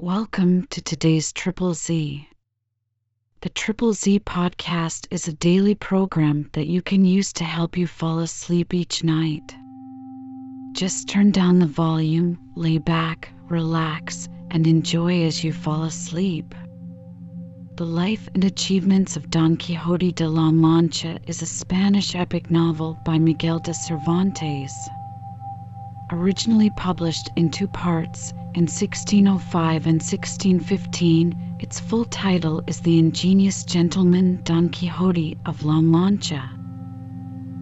Welcome to today's Triple Z. The Triple Z podcast is a daily program that you can use to help you fall asleep each night. Just turn down the volume, lay back, relax, and enjoy as you fall asleep. The life and achievements of Don Quixote de la Mancha is a Spanish epic novel by Miguel de Cervantes. Originally published in two parts in 1605 and 1615, its full title is The Ingenious Gentleman Don Quixote of La Mancha.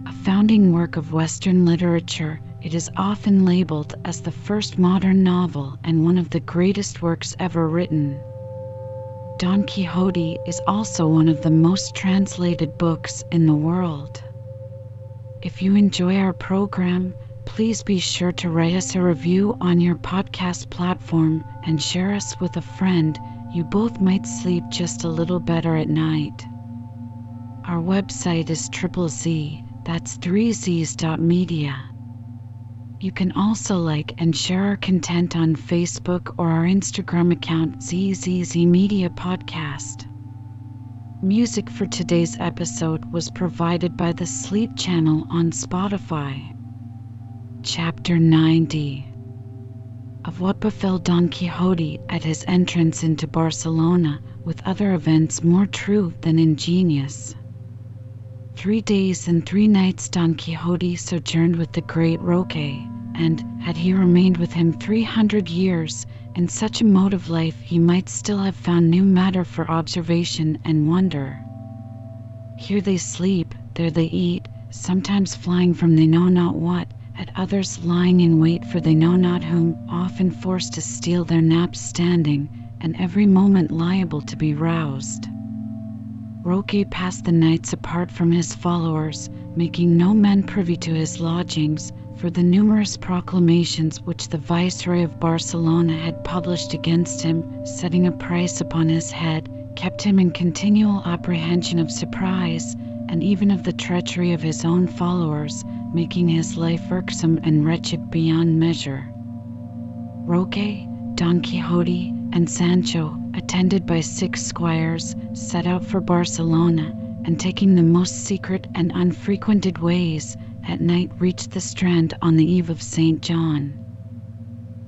A founding work of Western literature, it is often labeled as the first modern novel and one of the greatest works ever written. Don Quixote is also one of the most translated books in the world. If you enjoy our program, please be sure to write us a review on your podcast platform and share us with a friend. You both might sleep just a little better at night. Our website is triple Z, that's 3z's.media. You can also like and share our content on Facebook or our Instagram account ZZZ Media Podcast. Music for today's episode was provided by the Sleep Channel on Spotify. Chapter 90 of what befell Don Quixote at his entrance into Barcelona, with other events more true than ingenious. Three days and three nights Don Quixote sojourned with the great Roque, and, had he remained with him three hundred years, in such a mode of life he might still have found new matter for observation and wonder. Here they sleep, there they eat, sometimes flying from they know not what, at others lying in wait for they know not whom, often forced to steal their naps standing, and every moment liable to be roused. Roque passed the nights apart from his followers, making no man privy to his lodgings, for the numerous proclamations which the Viceroy of Barcelona had published against him, setting a price upon his head, kept him in continual apprehension of surprise, and even of the treachery of his own followers, making his life irksome and wretched beyond measure. Roque, Don Quixote, and Sancho, attended by six squires, set out for Barcelona, and taking the most secret and unfrequented ways, at night reached the strand on the eve of St. John.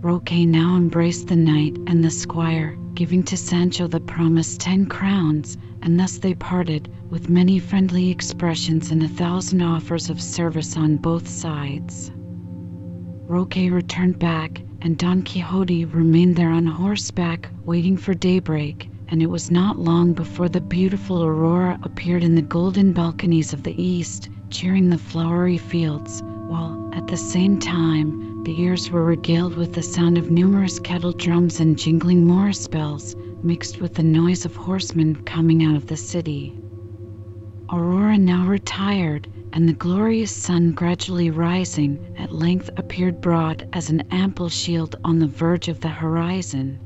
Roque now embraced the knight and the squire, giving to Sancho the promised ten crowns, and thus they parted, with many friendly expressions and a thousand offers of service on both sides. Roque returned back, and Don Quixote remained there on horseback, waiting for daybreak, and it was not long before the beautiful Aurora appeared in the golden balconies of the east, cheering the flowery fields, while, at the same time, the ears were regaled with the sound of numerous kettle drums and jingling Morris bells, mixed with the noise of horsemen coming out of the city. Aurora now retired, and the glorious sun gradually rising, at length appeared broad as an ample shield on the verge of the horizon.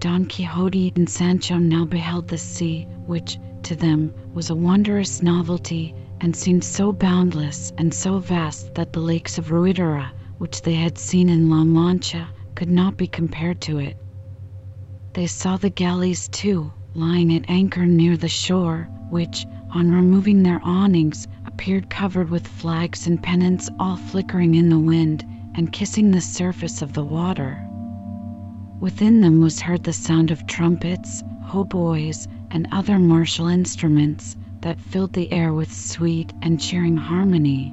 Don Quixote and Sancho now beheld the sea, which, to them, was a wondrous novelty, and seemed so boundless and so vast that the lakes of Ruidera, which they had seen in La Mancha, could not be compared to it. They saw the galleys, too, lying at anchor near the shore, which, on removing their awnings, appeared covered with flags and pennants all flickering in the wind and kissing the surface of the water. Within them was heard the sound of trumpets, hautboys, and other martial instruments that filled the air with sweet and cheering harmony.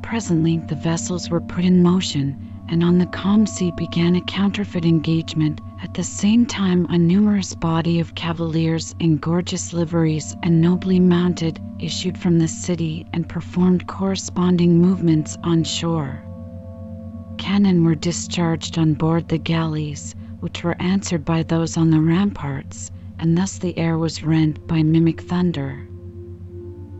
Presently the vessels were put in motion, and on the calm sea began a counterfeit engagement at the same time, a numerous body of cavaliers in gorgeous liveries and nobly mounted issued from the city and performed corresponding movements on shore. Cannon were discharged on board the galleys, which were answered by those on the ramparts, and thus the air was rent by mimic thunder.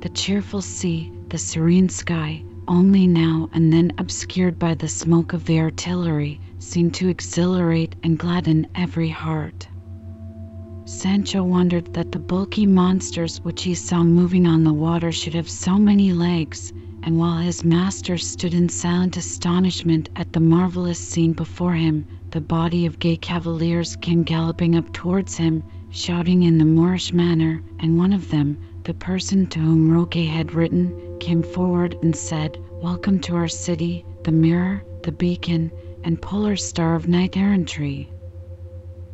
The cheerful sea, the serene sky, only now and then obscured by the smoke of the artillery, seemed to exhilarate and gladden every heart. Sancho wondered that the bulky monsters which he saw moving on the water should have so many legs, and while his master stood in silent astonishment at the marvelous scene before him, the body of gay cavaliers came galloping up towards him, shouting in the Moorish manner, and one of them, the person to whom Roque had written, came forward and said, Welcome to our city, the mirror, the beacon, and polar star of knight errantry.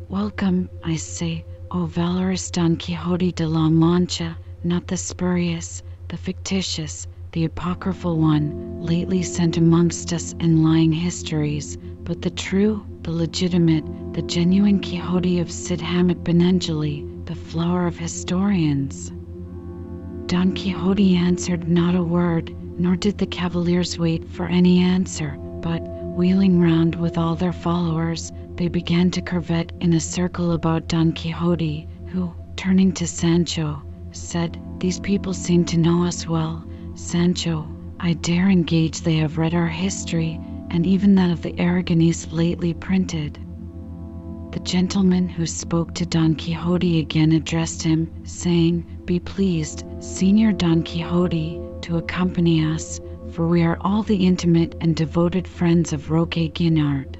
Welcome, I say, O valorous Don Quixote de la Mancha, not the spurious, the fictitious, the apocryphal one, lately sent amongst us in lying histories, but the true, the legitimate, the genuine Quixote of Cid Hamet Benengeli, the flower of historians. Don Quixote answered not a word, nor did the cavaliers wait for any answer, but, wheeling round with all their followers, they began to curvet in a circle about Don Quixote, who, turning to Sancho, said, These people seem to know us well. Sancho, I dare engage they have read our history, and even that of the Aragonese lately printed. The gentleman who spoke to Don Quixote again addressed him, saying, Be pleased, Señor Don Quixote, to accompany us, for we are all the intimate and devoted friends of Roque Guinard.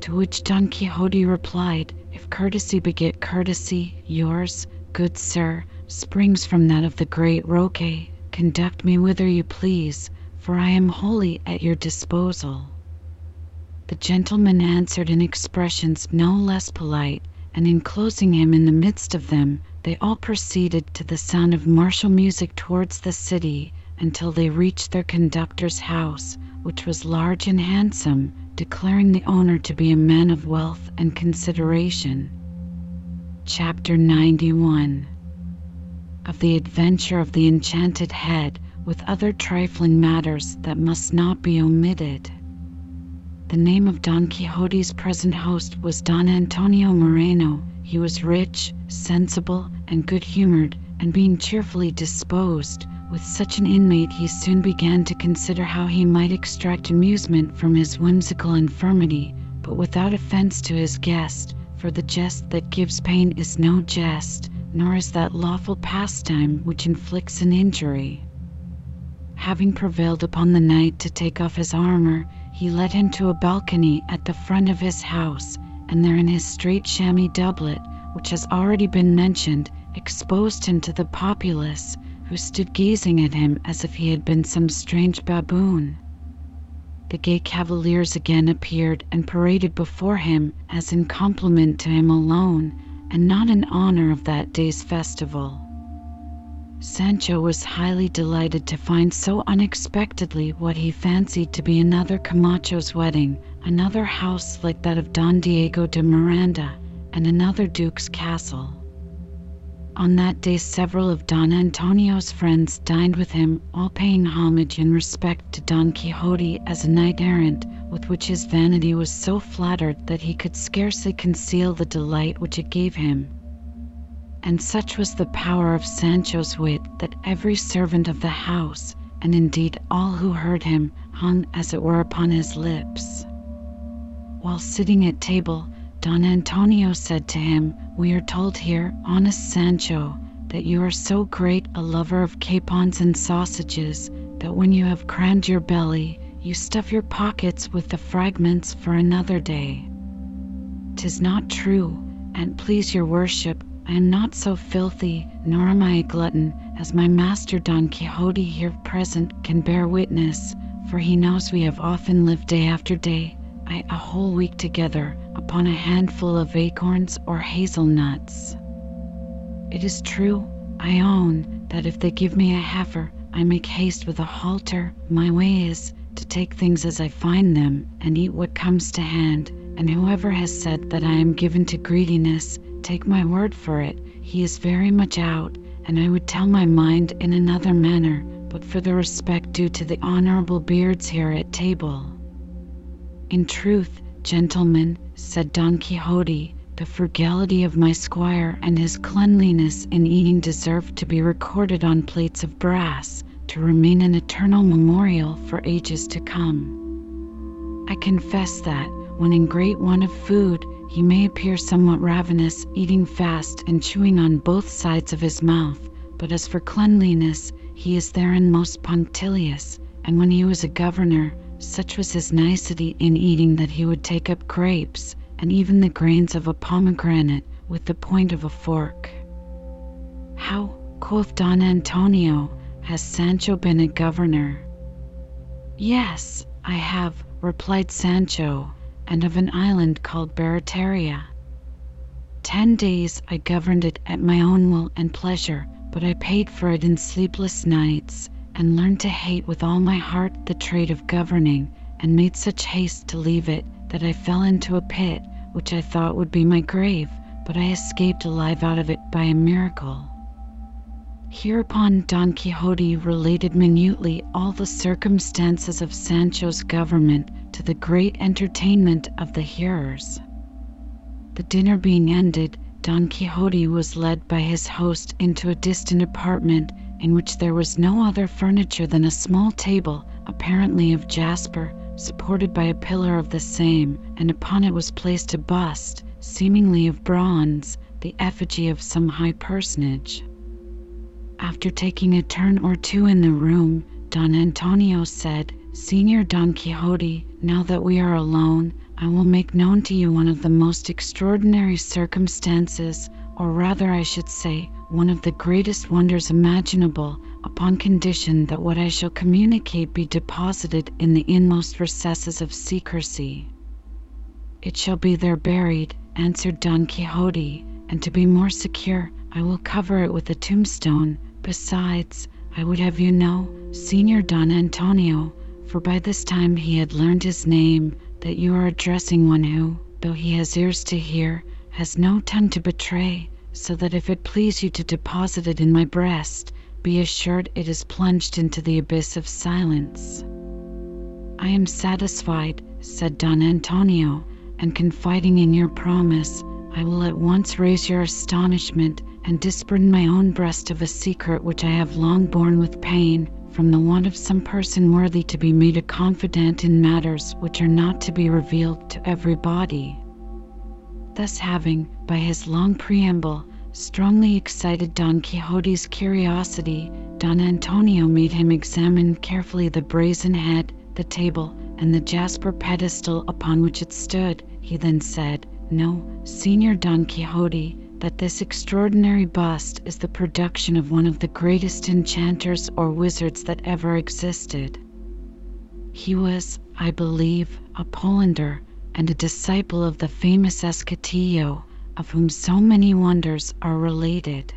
To which Don Quixote replied, If courtesy beget courtesy, yours, good sir, springs from that of the great Roque. Conduct me whither you please, for I am wholly at your disposal. The gentleman answered in expressions no less polite, and enclosing him in the midst of them, they all proceeded to the sound of martial music towards the city, until they reached their conductor's house, which was large and handsome, declaring the owner to be a man of wealth and consideration. Chapter 91 Of the Adventure of the Enchanted Head, with other trifling matters that must not be omitted. The name of Don Quixote's present host was Don Antonio Moreno. He was rich, sensible, and good humored, and being cheerfully disposed, with such an inmate he soon began to consider how he might extract amusement from his whimsical infirmity, but without offence to his guest, for the jest that gives pain is no jest, nor is that lawful pastime which inflicts an injury. Having prevailed upon the knight to take off his armor, he led him to a balcony at the front of his house, and there in his straight chamois doublet, which has already been mentioned, exposed him to the populace, who stood gazing at him as if he had been some strange baboon. The gay cavaliers again appeared and paraded before him as in compliment to him alone, and not in honor of that day's festival. Sancho was highly delighted to find so unexpectedly what he fancied to be another Camacho's wedding, another house like that of Don Diego de Miranda, and another duke's castle. On that day several of Don Antonio's friends dined with him, all paying homage and respect to Don Quixote as a knight errant, with which his vanity was so flattered that he could scarcely conceal the delight which it gave him. And such was the power of Sancho's wit that every servant of the house, and indeed all who heard him, hung as it were upon his lips. While sitting at table, Don Antonio said to him, We are told here, honest Sancho, that you are so great a lover of capons and sausages, that when you have crammed your belly, you stuff your pockets with the fragments for another day. Tis not true, and please your worship, I am not so filthy, nor am I a glutton, as my master Don Quixote here present can bear witness, for he knows we have often lived day after day, ay, a whole week together, upon a handful of acorns or hazelnuts. It is true, I own, that if they give me a heifer, I make haste with a halter. My way is to take things as I find them and eat what comes to hand. And whoever has said that I am given to greediness, take my word for it, he is very much out, and I would tell my mind in another manner, but for the respect due to the honorable beards here at table. In truth, gentlemen, said Don Quixote, the frugality of my squire and his cleanliness in eating deserve to be recorded on plates of brass, to remain an eternal memorial for ages to come. I confess that, when in great want of food, he may appear somewhat ravenous, eating fast and chewing on both sides of his mouth, but as for cleanliness, he is therein most punctilious, and when he was a governor, Such was his nicety in eating that he would take up grapes and even the grains of a pomegranate with the point of a fork. How, quoth Don Antonio, has Sancho been a governor? Yes, I have, replied Sancho, and of an island called Barataria. Ten days I governed it at my own will and pleasure, but I paid for it in sleepless nights, and learned to hate with all my heart the trade of governing, and made such haste to leave it that I fell into a pit, which I thought would be my grave, but I escaped alive out of it by a miracle. Hereupon Don Quixote related minutely all the circumstances of Sancho's government to the great entertainment of the hearers. The dinner being ended, Don Quixote was led by his host into a distant apartment in which there was no other furniture than a small table, apparently of jasper, supported by a pillar of the same, and upon it was placed a bust, seemingly of bronze, the effigy of some high personage. After taking a turn or two in the room, Don Antonio said, Señor Don Quixote, now that we are alone, I will make known to you one of the most extraordinary circumstances, or rather I should say, one of the greatest wonders imaginable, upon condition that what I shall communicate be deposited in the inmost recesses of secrecy. It shall be there buried, answered Don Quixote, and to be more secure, I will cover it with a tombstone. Besides, I would have you know, Señor Don Antonio, for by this time he had learned his name, that you are addressing one who, though he has ears to hear, has no tongue to betray, so that if it please you to deposit it in my breast, be assured it is plunged into the abyss of silence. I am satisfied, said Don Antonio, and confiding in your promise, I will at once raise your astonishment and disburden my own breast of a secret which I have long borne with pain, from the want of some person worthy to be made a confidant in matters which are not to be revealed to everybody. Thus having, by his long preamble, strongly excited Don Quixote's curiosity, Don Antonio made him examine carefully the brazen head, the table, and the jasper pedestal upon which it stood. He then said, Know, Señor Don Quixote, that this extraordinary bust is the production of one of the greatest enchanters or wizards that ever existed. He was, I believe, a Polander, and a disciple of the famous Escotillo, of whom so many wonders are related.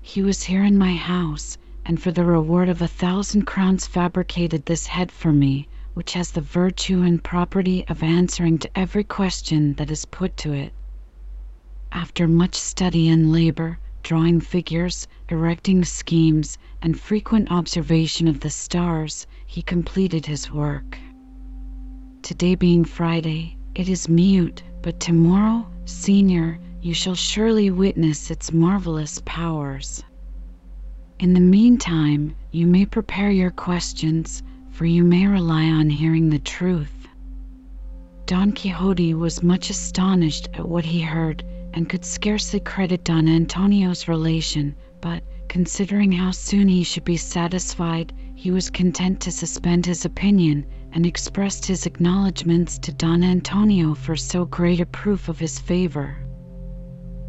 He was here in my house, and for the reward of a thousand crowns fabricated this head for me, which has the virtue and property of answering to every question that is put to it. After much study and labor, drawing figures, erecting schemes, and frequent observation of the stars, he completed his work. Today being Friday, it is mute, but tomorrow, Señor, you shall surely witness its marvelous powers. In the meantime, you may prepare your questions, for you may rely on hearing the truth. Don Quixote was much astonished at what he heard and could scarcely credit Don Antonio's relation, but, considering how soon he should be satisfied, he was content to suspend his opinion, and expressed his acknowledgments to Don Antonio for so great a proof of his favor.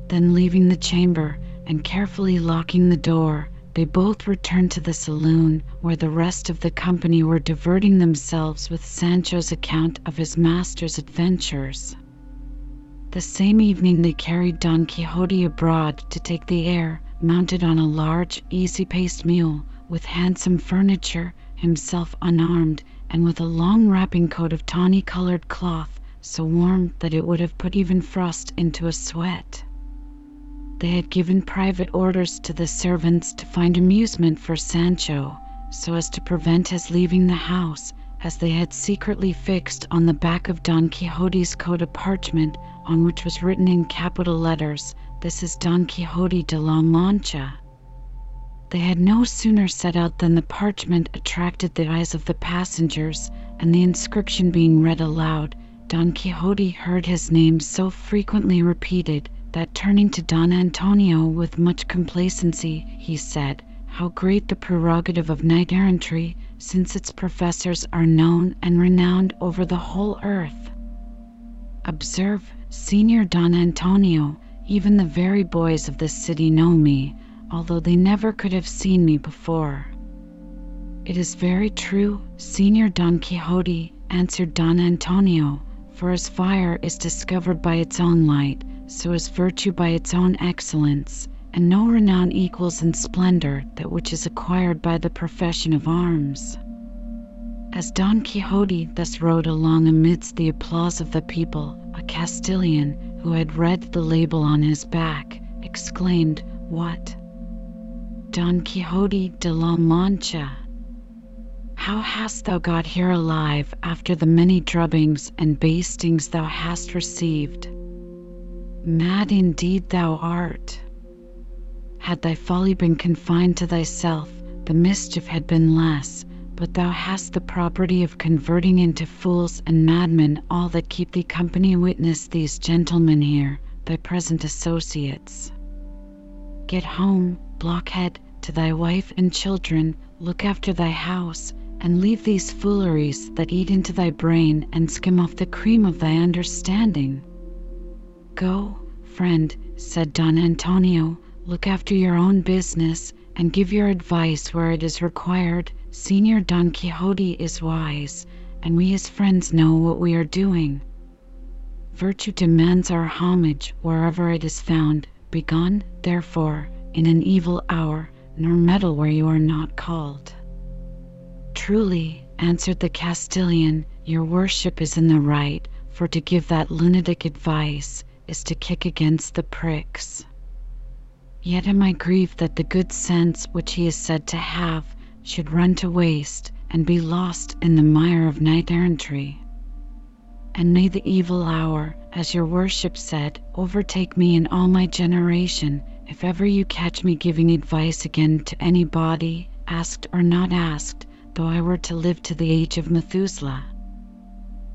Then leaving the chamber, and carefully locking the door, they both returned to the saloon, where the rest of the company were diverting themselves with Sancho's account of his master's adventures. The same evening they carried Don Quixote abroad to take the air, mounted on a large, easy paced mule, with handsome furniture, himself unarmed, and with a long wrapping coat of tawny coloured cloth, so warm that it would have put even frost into a sweat. They had given private orders to the servants to find amusement for Sancho, so as to prevent his leaving the house, as they had secretly fixed on the back of Don Quixote's coat a parchment on which was written in capital letters, This is Don Quixote de la Mancha. They had no sooner set out than the parchment attracted the eyes of the passengers, and the inscription being read aloud, Don Quixote heard his name so frequently repeated that turning to Don Antonio with much complacency, he said, how great the prerogative of knight errantry, since its professors are known and renowned over the whole earth. Observe, Signor Don Antonio, even the very boys of this city know me, although they never could have seen me before. It is very true, Signor Don Quixote, answered Don Antonio, for as fire is discovered by its own light, so is virtue by its own excellence, and no renown equals in splendor that which is acquired by the profession of arms. As Don Quixote thus rode along amidst the applause of the people, a Castilian, who had read the label on his back, exclaimed, What? Don Quixote de la Mancha! How hast thou got here alive after the many drubbings and bastings thou hast received? Mad indeed thou art. Had thy folly been confined to thyself, the mischief had been less, but thou hast the property of converting into fools and madmen all that keep thee company witness these gentlemen here, thy present associates. Get home, blockhead, to thy wife and children, look after thy house, and leave these fooleries that eat into thy brain and skim off the cream of thy understanding. Go, friend, said Don Antonio, Look after your own business and give your advice where it is required. Signor Don Quixote is wise, and we as friends know what we are doing. Virtue demands our homage wherever it is found. Begone, therefore, in an evil hour, nor meddle where you are not called. Truly, answered the Castilian, your worship is in the right, for to give that lunatic advice is to kick against the pricks. Yet am I grieved that the good sense which he is said to have should run to waste and be lost in the mire of knight errantry. And may the evil hour, as your worship said, overtake me and all my generation, if ever you catch me giving advice again to anybody, asked or not asked, though I were to live to the age of Methuselah.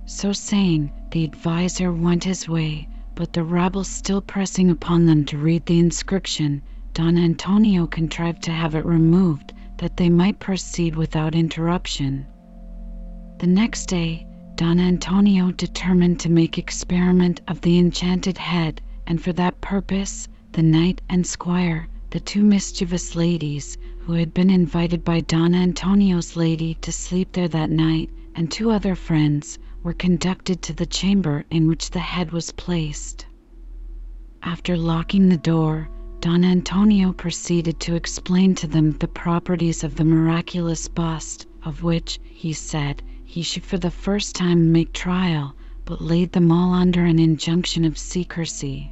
So saying, the adviser went his way, but the rabble still pressing upon them to read the inscription, Don Antonio contrived to have it removed that they might proceed without interruption. The next day, Don Antonio determined to make experiment of the enchanted head, and for that purpose the knight and squire, the two mischievous ladies, who had been invited by Don Antonio's lady to sleep there that night, and two other friends, were conducted to the chamber in which the head was placed. After locking the door, Don Antonio proceeded to explain to them the properties of the miraculous bust, of which, he said, he should for the first time make trial, but laid them all under an injunction of secrecy.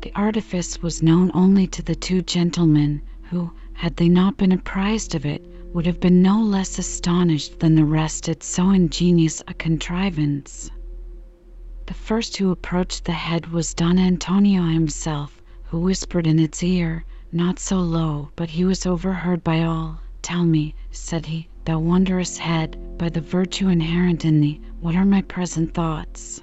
The artifice was known only to the two gentlemen, who, had they not been apprised of it, would have been no less astonished than the rest at so ingenious a contrivance. The first who approached the head was Don Antonio himself, who whispered in its ear, not so low but he was overheard by all. Tell me, said he, thou wondrous head, by the virtue inherent in thee, what are my present thoughts?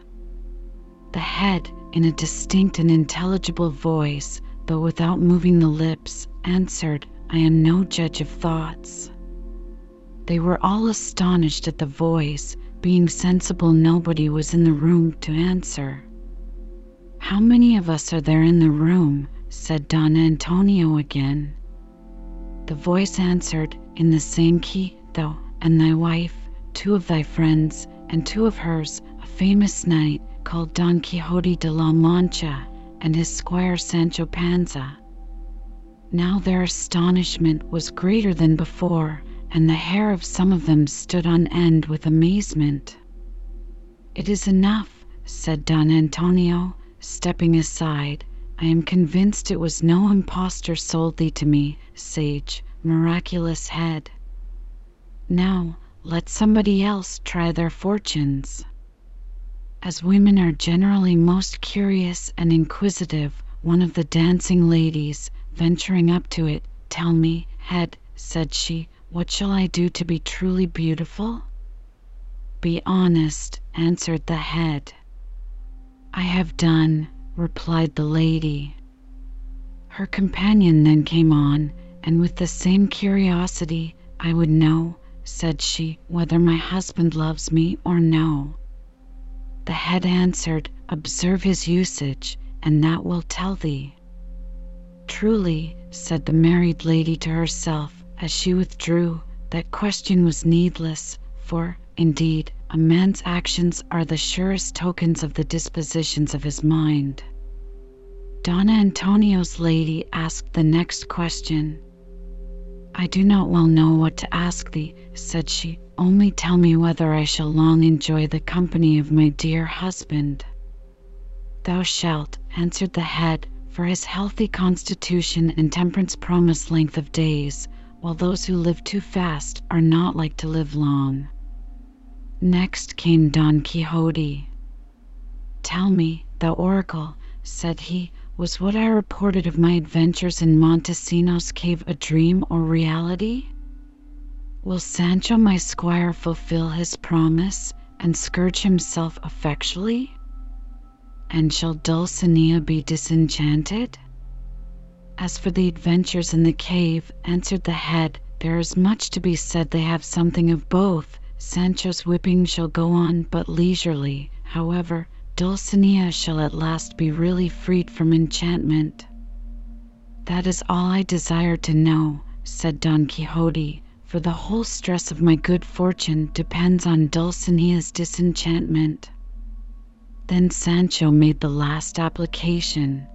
The head, in a distinct and intelligible voice, though without moving the lips, answered, I am no judge of thoughts. They were all astonished at the voice, being sensible nobody was in the room to answer. How many of us are there in the room? said Don Antonio again. The voice answered, in the same key, thou and thy wife, two of thy friends, and two of hers, a famous knight called Don Quixote de la Mancha, and his squire Sancho Panza. Now their astonishment was greater than before, and the hair of some of them stood on end with amazement. It is enough, said Don Antonio, stepping aside. I am convinced it was no impostor sold thee to me, sage, miraculous head. Now let somebody else try their fortunes. As women are generally most curious and inquisitive, one of the dancing ladies, venturing up to it, Tell me, head, said she, what shall I do to be truly beautiful? Be honest, answered the head. I have done, replied the lady. Her companion then came on, and with the same curiosity I would know, said she, whether my husband loves me or no. The head answered, Observe his usage, and that will tell thee. Truly, said the married lady to herself as she withdrew, that question was needless, for, indeed, a man's actions are the surest tokens of the dispositions of his mind. Don Antonio's lady asked the next question. I do not well know what to ask thee, said she, only tell me whether I shall long enjoy the company of my dear husband. Thou shalt, answered the head, for his healthy constitution and temperance promise length of days, while those who live too fast are not like to live long. Next came Don Quixote. Tell me, thou oracle, said he, was what I reported of my adventures in Montesinos cave a dream or reality? Will Sancho my squire fulfill his promise and scourge himself effectually? And shall Dulcinea be disenchanted? As for the adventures in the cave, answered the head, there is much to be said they have something of both. Sancho's whipping shall go on but leisurely, however, Dulcinea shall at last be really freed from enchantment. That is all I desire to know, said Don Quixote, for the whole stress of my good fortune depends on Dulcinea's disenchantment. Then Sancho made the last application.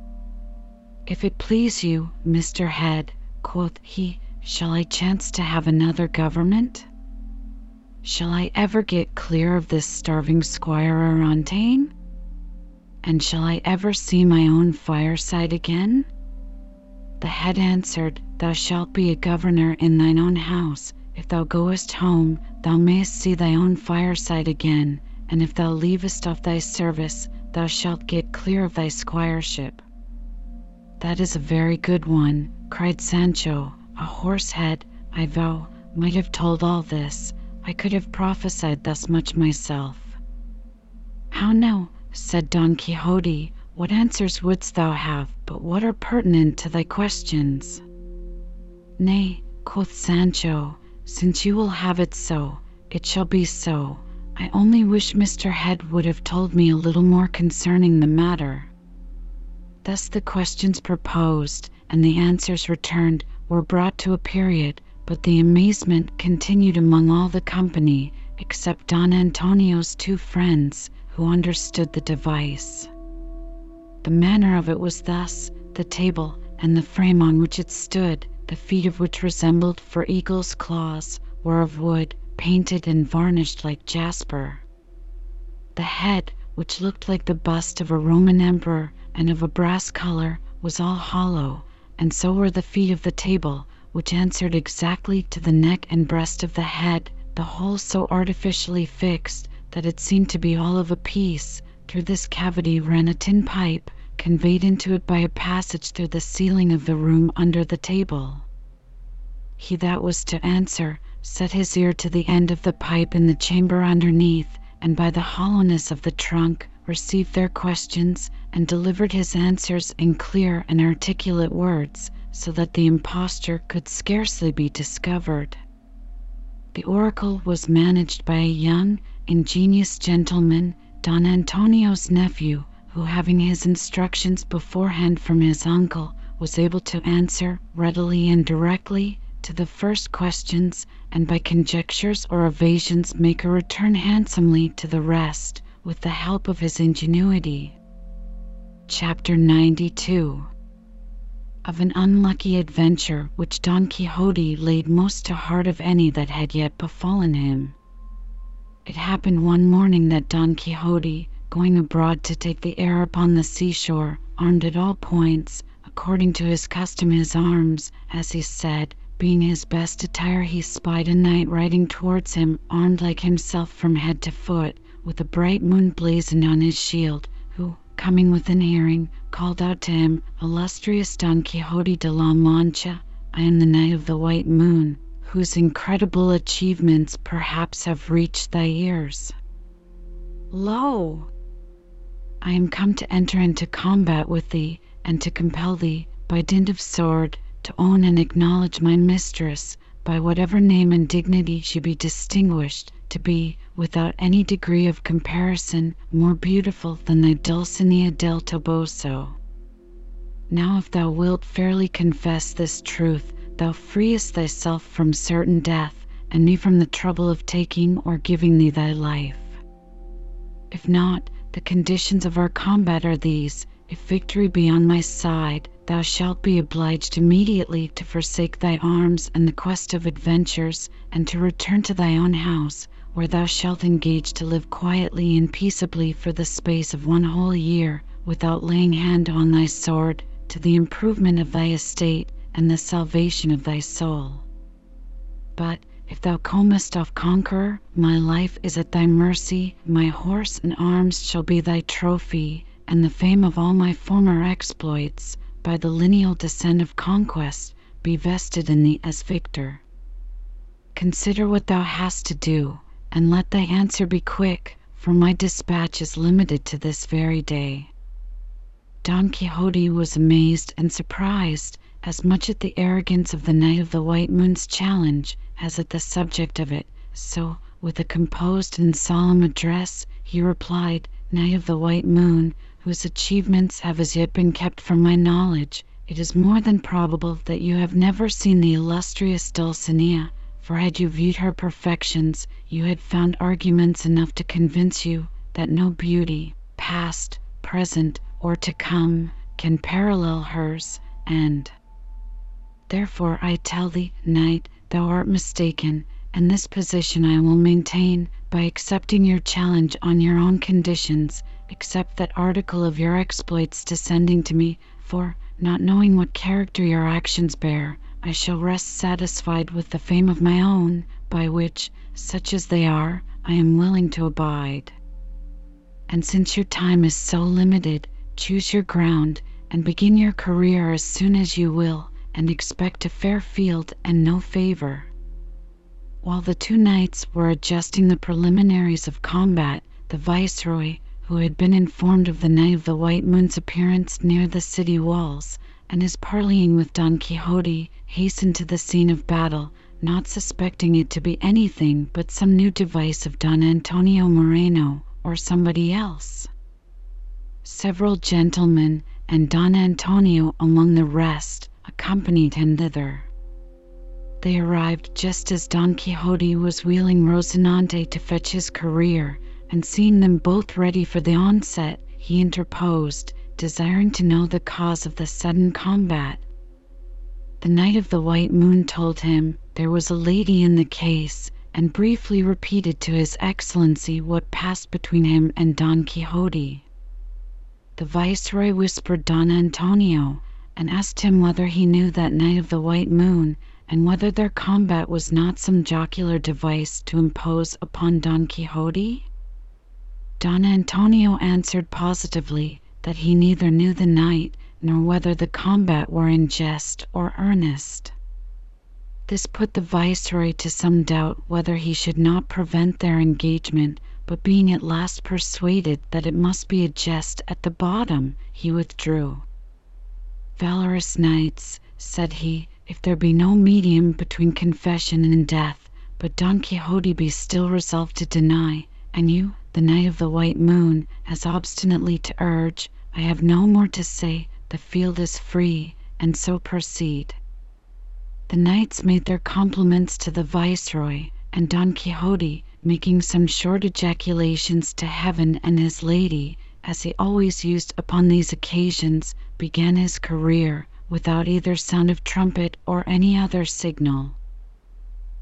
If it please you, Mr. Head, quoth he, shall I chance to have another government? Shall I ever get clear of this starving Squire Arantane? And shall I ever see my own fireside again? The head answered, Thou shalt be a governor in thine own house. If thou goest home, thou mayest see thy own fireside again, and if thou leavest off thy service, thou shalt get clear of thy squireship. That is a very good one, cried Sancho. A horse head, I vow, might have told all this. I could have prophesied thus much myself. How now? said Don Quixote, what answers wouldst thou have, but what are pertinent to thy questions? Nay, quoth Sancho, since you will have it so, it shall be so. I only wish Mr. Head would have told me a little more concerning the matter. Thus the questions proposed, and the answers returned, were brought to a period, but the amazement continued among all the company, except Don Antonio's two friends, who understood the device. The manner of it was thus: the table, and the frame on which it stood, the feet of which resembled four eagles' claws, were of wood, painted and varnished like jasper. The head, which looked like the bust of a Roman emperor and of a brass color, was all hollow, and so were the feet of the table, which answered exactly to the neck and breast of the head, the whole so artificially fixed that it seemed to be all of a piece. Through this cavity ran a tin pipe, conveyed into it by a passage through the ceiling of the room under the table. He that was to answer set his ear to the end of the pipe in the chamber underneath, and by the hollowness of the trunk received their questions, and delivered his answers in clear and articulate words, so that the impostor could scarcely be discovered. The oracle was managed by a young ingenious gentleman, Don Antonio's nephew, who, having his instructions beforehand from his uncle, was able to answer readily and directly to the first questions, and by conjectures or evasions make a return handsomely to the rest, with the help of his ingenuity. Chapter 92 Of an unlucky adventure which Don Quixote laid most to heart of any that had yet befallen him. It happened one morning that Don Quixote, going abroad to take the air upon the seashore, armed at all points, according to his custom his arms, as he said, being his best attire, he spied a knight riding towards him, armed like himself from head to foot, with a bright moon blazoned on his shield, who, coming within hearing, called out to him, "Illustrious Don Quixote de la Mancha, I am the Knight of the White Moon whose incredible achievements perhaps have reached thy ears. Lo! I am come to enter into combat with thee, and to compel thee, by dint of sword, to own and acknowledge my mistress, by whatever name and dignity she be distinguished, to be, without any degree of comparison, more beautiful than thy Dulcinea del Toboso. Now if thou wilt fairly confess this truth, thou freest thyself from certain death, and me from the trouble of taking or giving thee thy life. If not, the conditions of our combat are these: if victory be on my side, thou shalt be obliged immediately to forsake thy arms and the quest of adventures, and to return to thy own house, where thou shalt engage to live quietly and peaceably for the space of one whole year, without laying hand on thy sword, to the improvement of thy estate and the salvation of thy soul. But if thou comest off conqueror, my life is at thy mercy, my horse and arms shall be thy trophy, and the fame of all my former exploits, by the lineal descent of conquest, be vested in thee as victor. Consider what thou hast to do, and let thy answer be quick, for my dispatch is limited to this very day." Don Quixote was amazed and surprised as much at the arrogance of the Knight of the White Moon's challenge as at the subject of it, so, with a composed and solemn address, he replied: "Knight of the White Moon, whose achievements have as yet been kept from my knowledge, it is more than probable that you have never seen the illustrious Dulcinea, for had you viewed her perfections, you had found arguments enough to convince you that no beauty, past, present, or to come, can parallel hers, and therefore I tell thee, knight, thou art mistaken, and this position I will maintain by accepting your challenge on your own conditions. except that article of your exploits descending to me, for, not knowing what character your actions bear, I shall rest satisfied with the fame of my own, by which, such as they are, I am willing to abide. And since your time is so limited, choose your ground, and begin your career as soon as you will and expect a fair field and no favor." While the two knights were adjusting the preliminaries of combat, the Viceroy, who had been informed of the Knight of the White Moon's appearance near the city walls, and his parleying with Don Quixote, hastened to the scene of battle, not suspecting it to be anything but some new device of Don Antonio Moreno or somebody else. Several gentlemen, and Don Antonio among the rest, accompanied him thither. They arrived just as Don Quixote was wheeling Rocinante to fetch his career, and seeing them both ready for the onset, he interposed, desiring to know the cause of the sudden combat. The Knight of the White Moon told him there was a lady in the case, and briefly repeated to his Excellency what passed between him and Don Quixote. The Viceroy whispered Don Antonio and asked him whether he knew that Knight of the White Moon, and whether their combat was not some jocular device to impose upon Don Quixote? Don Antonio answered positively that he neither knew the knight nor whether the combat were in jest or earnest. This put the Viceroy to some doubt whether he should not prevent their engagement, but being at last persuaded that it must be a jest at the bottom, he withdrew. "Valorous knights," said he, "if there be no medium between confession and death, but Don Quixote be still resolved to deny, and you, the Knight of the White Moon, as obstinately to urge, I have no more to say, the field is free, and so proceed." The knights made their compliments to the Viceroy, and Don Quixote, making some short ejaculations to Heaven and his lady, as he always used upon these occasions, began his career, without either sound of trumpet or any other signal.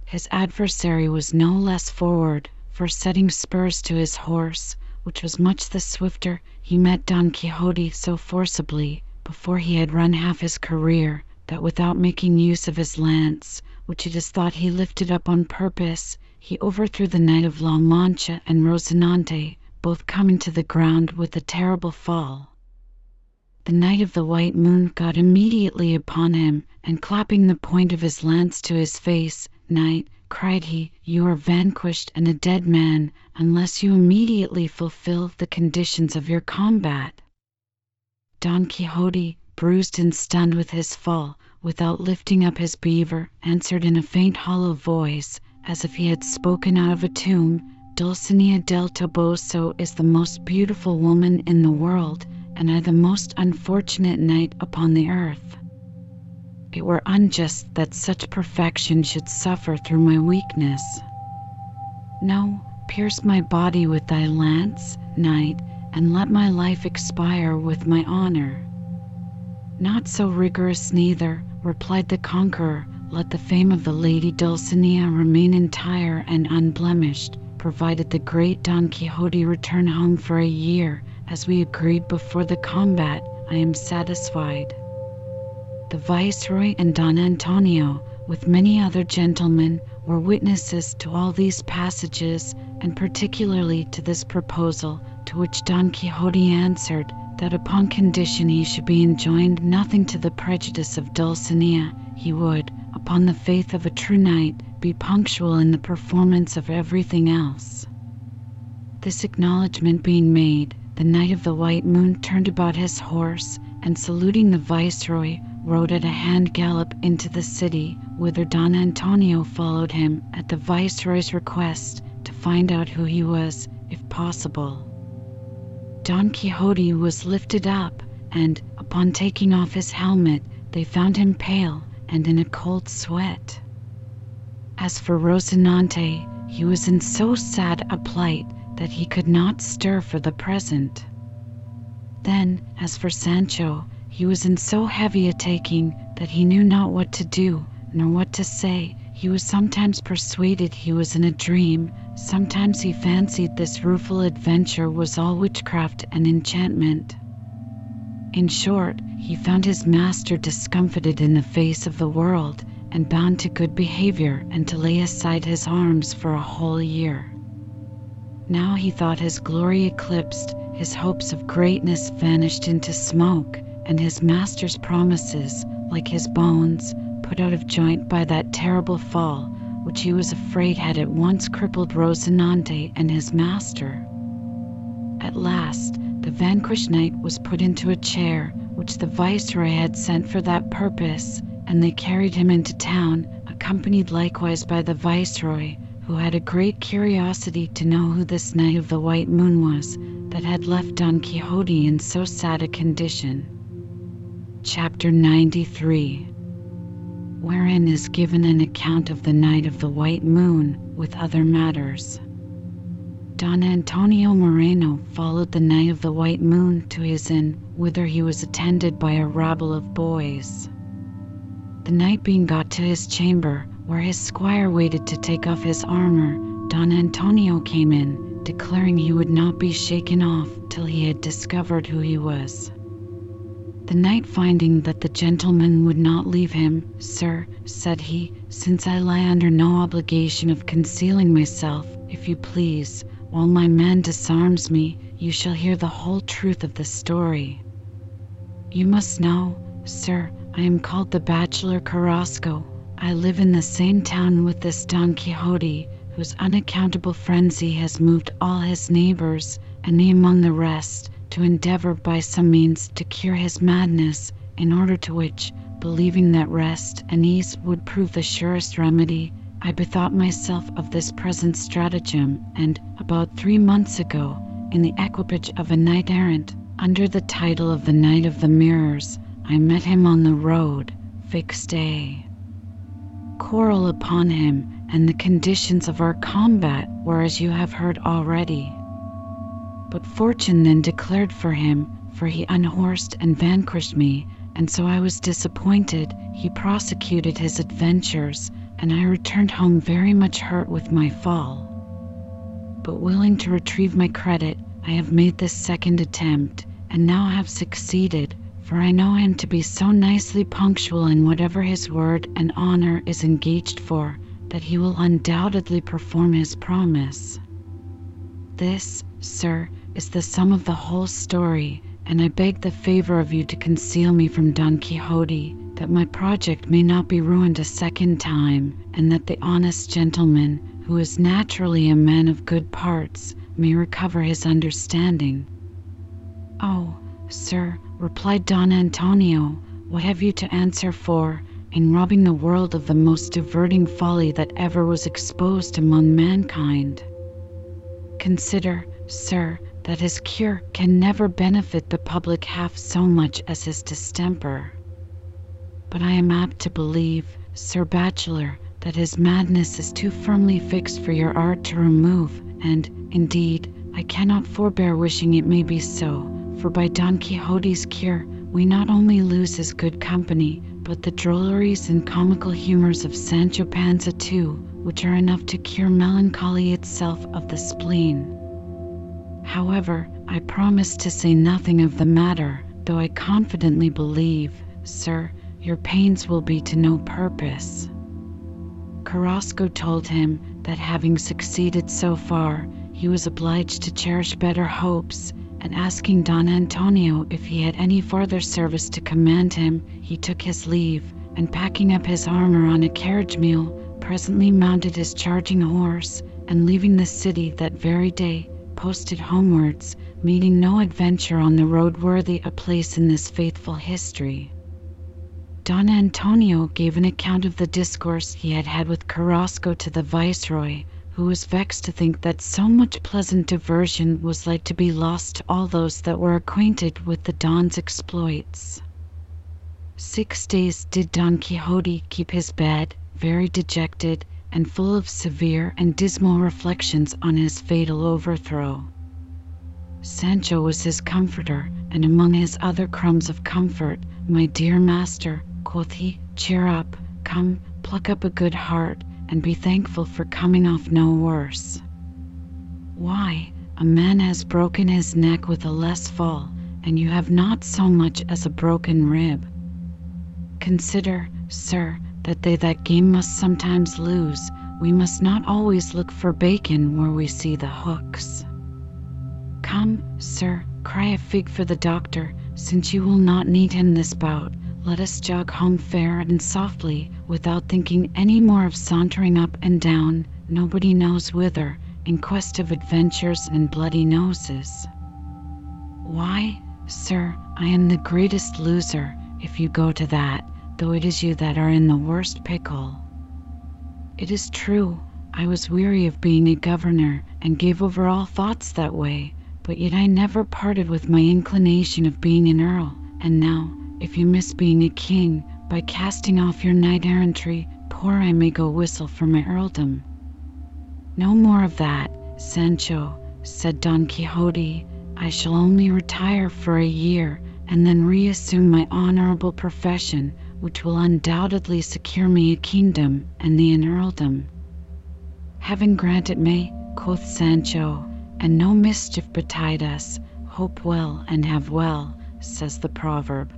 His adversary was no less forward, for setting spurs to his horse, which was much the swifter, he met Don Quixote so forcibly, before he had run half his career, that without making use of his lance, which it is thought he lifted up on purpose, he overthrew the Knight of La Mancha and Rocinante both coming to the ground with a terrible fall. The Knight of the White Moon got immediately upon him, and clapping the point of his lance to his face, "Knight," cried he, "you are vanquished and a dead man, unless you immediately fulfil the conditions of your combat." Don Quixote, bruised and stunned with his fall, without lifting up his beaver, answered in a faint hollow voice, as if he had spoken out of a tomb, Dulcinea del Toboso is the most beautiful woman in the world, and I the most unfortunate knight upon the earth. It were unjust that such perfection should suffer through my weakness. No, pierce my body with thy lance, knight, and let my life expire with my honor. Not so rigorous neither, replied the conqueror. Let the fame of the lady Dulcinea remain entire and unblemished, provided the great Don Quixote return home for a year, as we agreed before the combat. I am satisfied. The viceroy and Don Antonio, with many other gentlemen, were witnesses to all these passages, and particularly to this proposal, to which Don Quixote answered that upon condition he should be enjoined nothing to the prejudice of Dulcinea, he would, upon the faith of a true knight, be punctual in the performance of everything else. This acknowledgment being made, the Knight of the White Moon turned about his horse, and saluting the viceroy, rode at a hand gallop into the city, whither Don Antonio followed him at the viceroy's request to find out who he was, if possible. Don Quixote was lifted up, and, upon taking off his helmet, they found him pale and in a cold sweat. As for Rocinante, he was in so sad a plight that he could not stir for the present. Then, as for Sancho, he was in so heavy a taking that he knew not what to do, nor what to say. He was sometimes persuaded he was in a dream, sometimes he fancied this rueful adventure was all witchcraft and enchantment. In short, he found his master discomfited in the face of the world, and bound to good behavior and to lay aside his arms for a whole year. Now he thought his glory eclipsed, his hopes of greatness vanished into smoke, and his master's promises, like his bones, put out of joint by that terrible fall, which he was afraid had at once crippled Rocinante and his master. At last, the vanquished knight was put into a chair, which the viceroy had sent for that purpose, and they carried him into town, accompanied likewise by the viceroy, who had a great curiosity to know who this Knight of the White Moon was that had left Don Quixote in so sad a condition. Chapter 93 Wherein is given an account of the Knight of the White Moon, with other matters. Don Antonio Moreno followed the Knight of the White Moon to his inn, whither he was attended by a rabble of boys. The knight being got to his chamber, where his squire waited to take off his armor, Don Antonio came in, declaring he would not be shaken off till he had discovered who he was. The knight finding that the gentleman would not leave him, Sir, said he, since I lie under no obligation of concealing myself, if you please, while my man disarms me, you shall hear the whole truth of the story. You must know, sir, I am called the bachelor Carrasco. I live in the same town with this Don Quixote, whose unaccountable frenzy has moved all his neighbors, and me among the rest to endeavor by some means to cure his madness, in order to which, believing that rest and ease would prove the surest remedy, I bethought myself of this present stratagem, and about three months ago, in the equipage of a knight errant, under the title of the Knight of the Mirrors, I met him on the road, fixed a quarrel upon him, and the conditions of our combat were as you have heard already. But fortune then declared for him, for he unhorsed and vanquished me, and so I was disappointed. He prosecuted his adventures, and I returned home very much hurt with my fall. But willing to retrieve my credit, I have made this second attempt, and now have succeeded, for I know him to be so nicely punctual in whatever his word and honor is engaged for, that he will undoubtedly perform his promise. This, sir, is the sum of the whole story, and I beg the favor of you to conceal me from Don Quixote, that my project may not be ruined a second time, and that the honest gentleman, who is naturally a man of good parts, may recover his understanding. Oh, sir, replied Don Antonio, what have you to answer for? in robbing the world of the most diverting folly that ever was exposed among mankind. Consider, sir, that his cure can never benefit the public half so much as his distemper. But I am apt to believe, Sir Bachelor, that his madness is too firmly fixed for your art to remove, and, indeed, I cannot forbear wishing it may be so, for by Don Quixote's cure we not only lose his good company, but the drolleries and comical humours of Sancho Panza too, which are enough to cure melancholy itself of the spleen. However, I promise to say nothing of the matter, though I confidently believe, sir, your pains will be to no purpose. Carrasco told him that having succeeded so far, he was obliged to cherish better hopes, and asking Don Antonio if he had any farther service to command him, he took his leave, and packing up his armor on a carriage mule, presently mounted his charging horse, and leaving the city that very day, posted homewards, meeting no adventure on the road worthy a place in this faithful history. Don Antonio gave an account of the discourse he had had with Carrasco to the viceroy, who was vexed to think that so much pleasant diversion was like to be lost to all those that were acquainted with the Don's exploits. Six days did Don Quixote keep his bed, very dejected, and full of severe and dismal reflections on his fatal overthrow. Sancho was his comforter, and among his other crumbs of comfort, my dear master, quoth he, cheer up, come, pluck up a good heart, and be thankful for coming off no worse. Why, a man has broken his neck with a less fall, and you have not so much as a broken rib. Consider, sir, that they that game must sometimes lose. We must not always look for bacon where we see the hooks. Come, sir, cry a fig for the doctor, since you will not need him this bout. Let us jog home fair and softly, without thinking any more of sauntering up and down, nobody knows whither, in quest of adventures and bloody noses. Why, sir, I am the greatest loser, if you go to that, though it is you that are in the worst pickle. It is true, I was weary of being a governor, and gave over all thoughts that way, but yet I never parted with my inclination of being an earl, and now, if you miss being a king, by casting off your knight errantry, poor I may go whistle for my earldom. No more of that, Sancho, said Don Quixote. I shall only retire for a year, and then reassume my honorable profession, which will undoubtedly secure me a kingdom and the an earldom. Heaven grant it may, quoth Sancho, and no mischief betide us. Hope well and have well, says the proverb.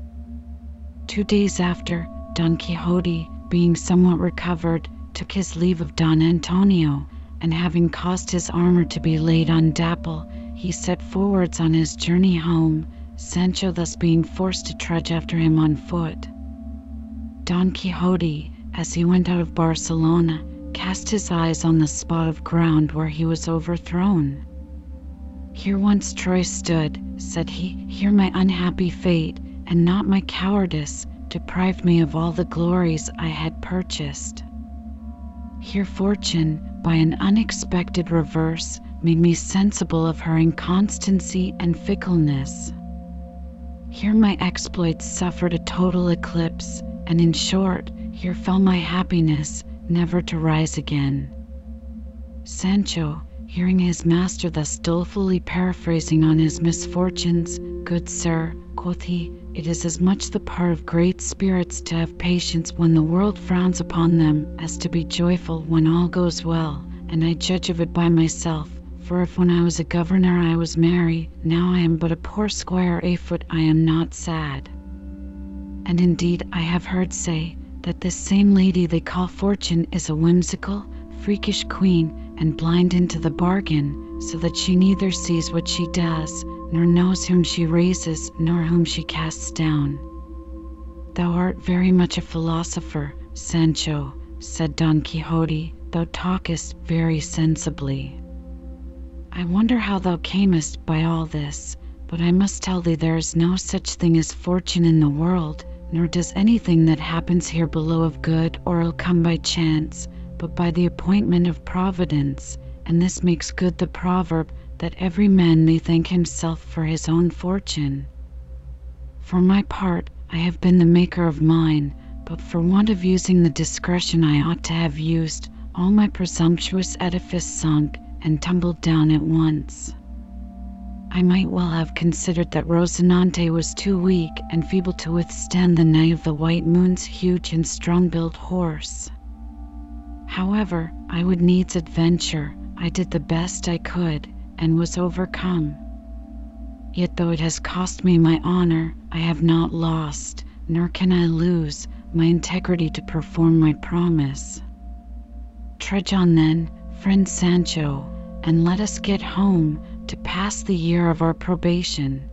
Two days after, Don Quixote, being somewhat recovered, took his leave of Don Antonio, and having caused his armor to be laid on Dapple, he set forwards on his journey home, Sancho thus being forced to trudge after him on foot. Don Quixote, as he went out of Barcelona, cast his eyes on the spot of ground where he was overthrown. Here once Troy stood, said he, here my unhappy fate and not my cowardice deprived me of all the glories I had purchased. Here fortune, by an unexpected reverse, made me sensible of her inconstancy and fickleness. Here my exploits suffered a total eclipse, and in short, here fell my happiness, never to rise again. Sancho, hearing his master thus dolefully paraphrasing on his misfortunes, good sir, quoth he, it is as much the part of great spirits to have patience when the world frowns upon them as to be joyful when all goes well, and I judge of it by myself. For if when I was a governor I was merry, now I am but a poor squire afoot I am not sad. And indeed I have heard say that this same lady they call Fortune is a whimsical, freakish queen, and blind into the bargain, so that she neither sees what she does, nor knows whom she raises, nor whom she casts down. Thou art very much a philosopher, Sancho, said Don Quixote, thou talkest very sensibly. I wonder how thou camest by all this, but I must tell thee there is no such thing as fortune in the world, nor does anything that happens here below of good or ill come by chance, but by the appointment of Providence, and this makes good the proverb that every man may thank himself for his own fortune. For my part, I have been the maker of mine, but for want of using the discretion I ought to have used, all my presumptuous edifice sunk and tumbled down at once. I might well have considered that Rocinante was too weak and feeble to withstand the Knight of the White Moon's huge and strong-built horse. However, I would needs adventure. I did the best I could, and was overcome. Yet though it has cost me my honor, I have not lost, nor can I lose, my integrity to perform my promise. Trudge on then, friend Sancho, and let us get home to pass the year of our probation.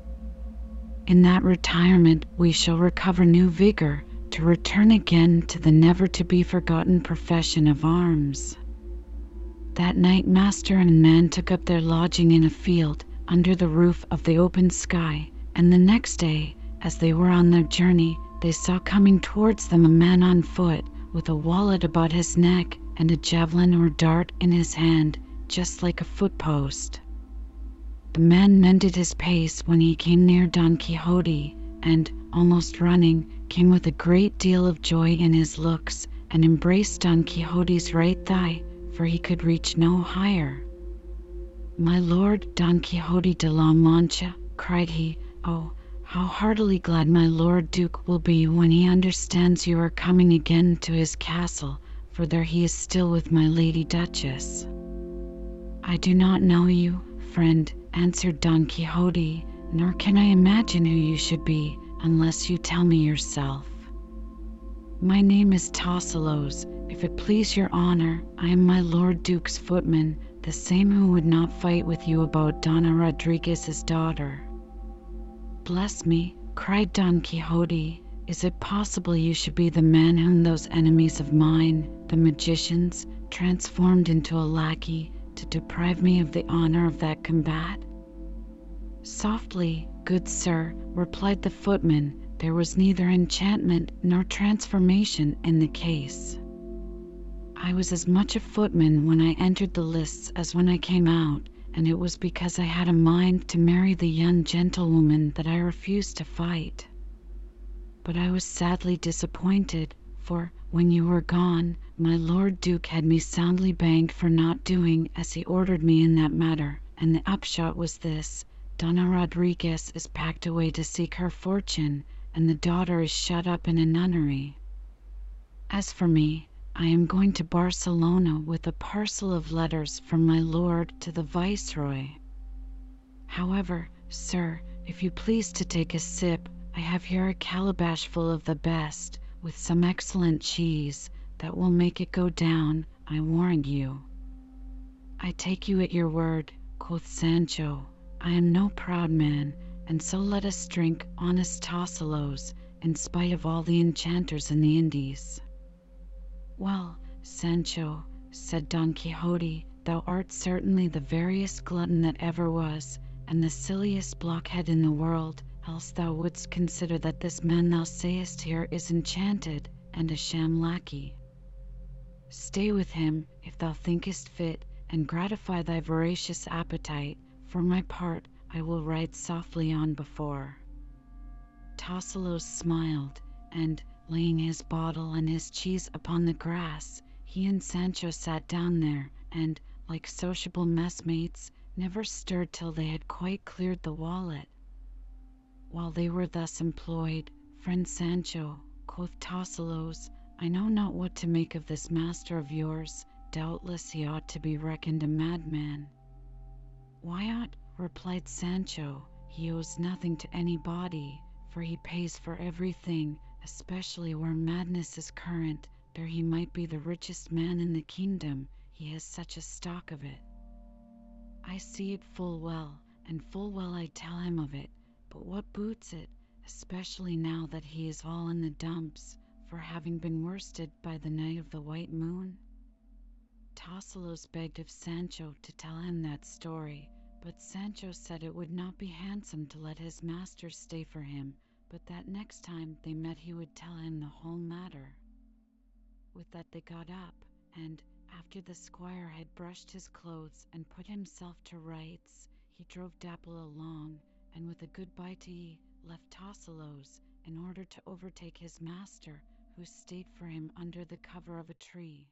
In that retirement we shall recover new vigor to return again to the never to be forgotten profession of arms. That night master and man took up their lodging in a field under the roof of the open sky, and the next day, as they were on their journey, they saw coming towards them a man on foot, with a wallet about his neck and a javelin or dart in his hand, just like a footpost. The man mended his pace when he came near Don Quixote, and, almost running, came with a great deal of joy in his looks, and embraced Don Quixote's right thigh, for he could reach no higher. "My lord Don Quixote de la Mancha," cried he, "oh, how heartily glad my lord duke will be when he understands you are coming again to his castle, for there he is still with my lady duchess." "I do not know you, friend," answered Don Quixote, "nor can I imagine who you should be, unless you tell me yourself." "My name is Tosilos. If it please your honor, I am my lord duke's footman, the same who would not fight with you about Dona Rodriguez's daughter." "Bless me!" cried Don Quixote. "Is it possible you should be the man whom those enemies of mine, the magicians, transformed into a lackey to deprive me of the honor of that combat?" "Softly, good sir," replied the footman, "there was neither enchantment nor transformation in the case. I was as much a footman when I entered the lists as when I came out, and it was because I had a mind to marry the young gentlewoman that I refused to fight. But I was sadly disappointed, for, when you were gone, my lord duke had me soundly banged for not doing as he ordered me in that matter, and the upshot was this: Dona Rodriguez is packed away to seek her fortune, and the daughter is shut up in a nunnery. As for me, I am going to Barcelona with a parcel of letters from my lord to the viceroy. However, sir, if you please to take a sip, I have here a calabash full of the best with some excellent cheese that will make it go down, I warrant you." "I take you at your word," quoth Sancho. "I am no proud man, and so let us drink honest Tosilos, in spite of all the enchanters in the Indies." "Well, Sancho," said Don Quixote, "thou art certainly the veriest glutton that ever was, and the silliest blockhead in the world else thou wouldst consider that this man thou sayest here is enchanted, and a sham lackey. Stay with him, if thou thinkest fit, and gratify thy voracious appetite. For my part, I will ride softly on before." Tosilos smiled, and, laying his bottle and his cheese upon the grass, he and Sancho sat down there, and, like sociable messmates, never stirred till they had quite cleared the wallet. While they were thus employed, "Friend Sancho," quoth Tosilos, "I know not what to make of this master of yours. Doubtless he ought to be reckoned a madman." "Why ought?" Replied Sancho. "He owes nothing to anybody, for he pays for everything, especially where madness is current. There he might be the richest man in the kingdom, he has such a stock of it." "I see it full well, and full well I tell him of it. But what boots it, especially now that he is all in the dumps for having been worsted by the Knight of the White Moon?" Tosilos begged of Sancho to tell him that story, but Sancho said it would not be handsome to let his master stay for him, but that next time they met he would tell him the whole matter. With that, they got up, and after the squire had brushed his clothes and put himself to rights, he drove Dapple along, and with a good bye to ye, left Tosilos in order to overtake his master, who stayed for him under the cover of a tree.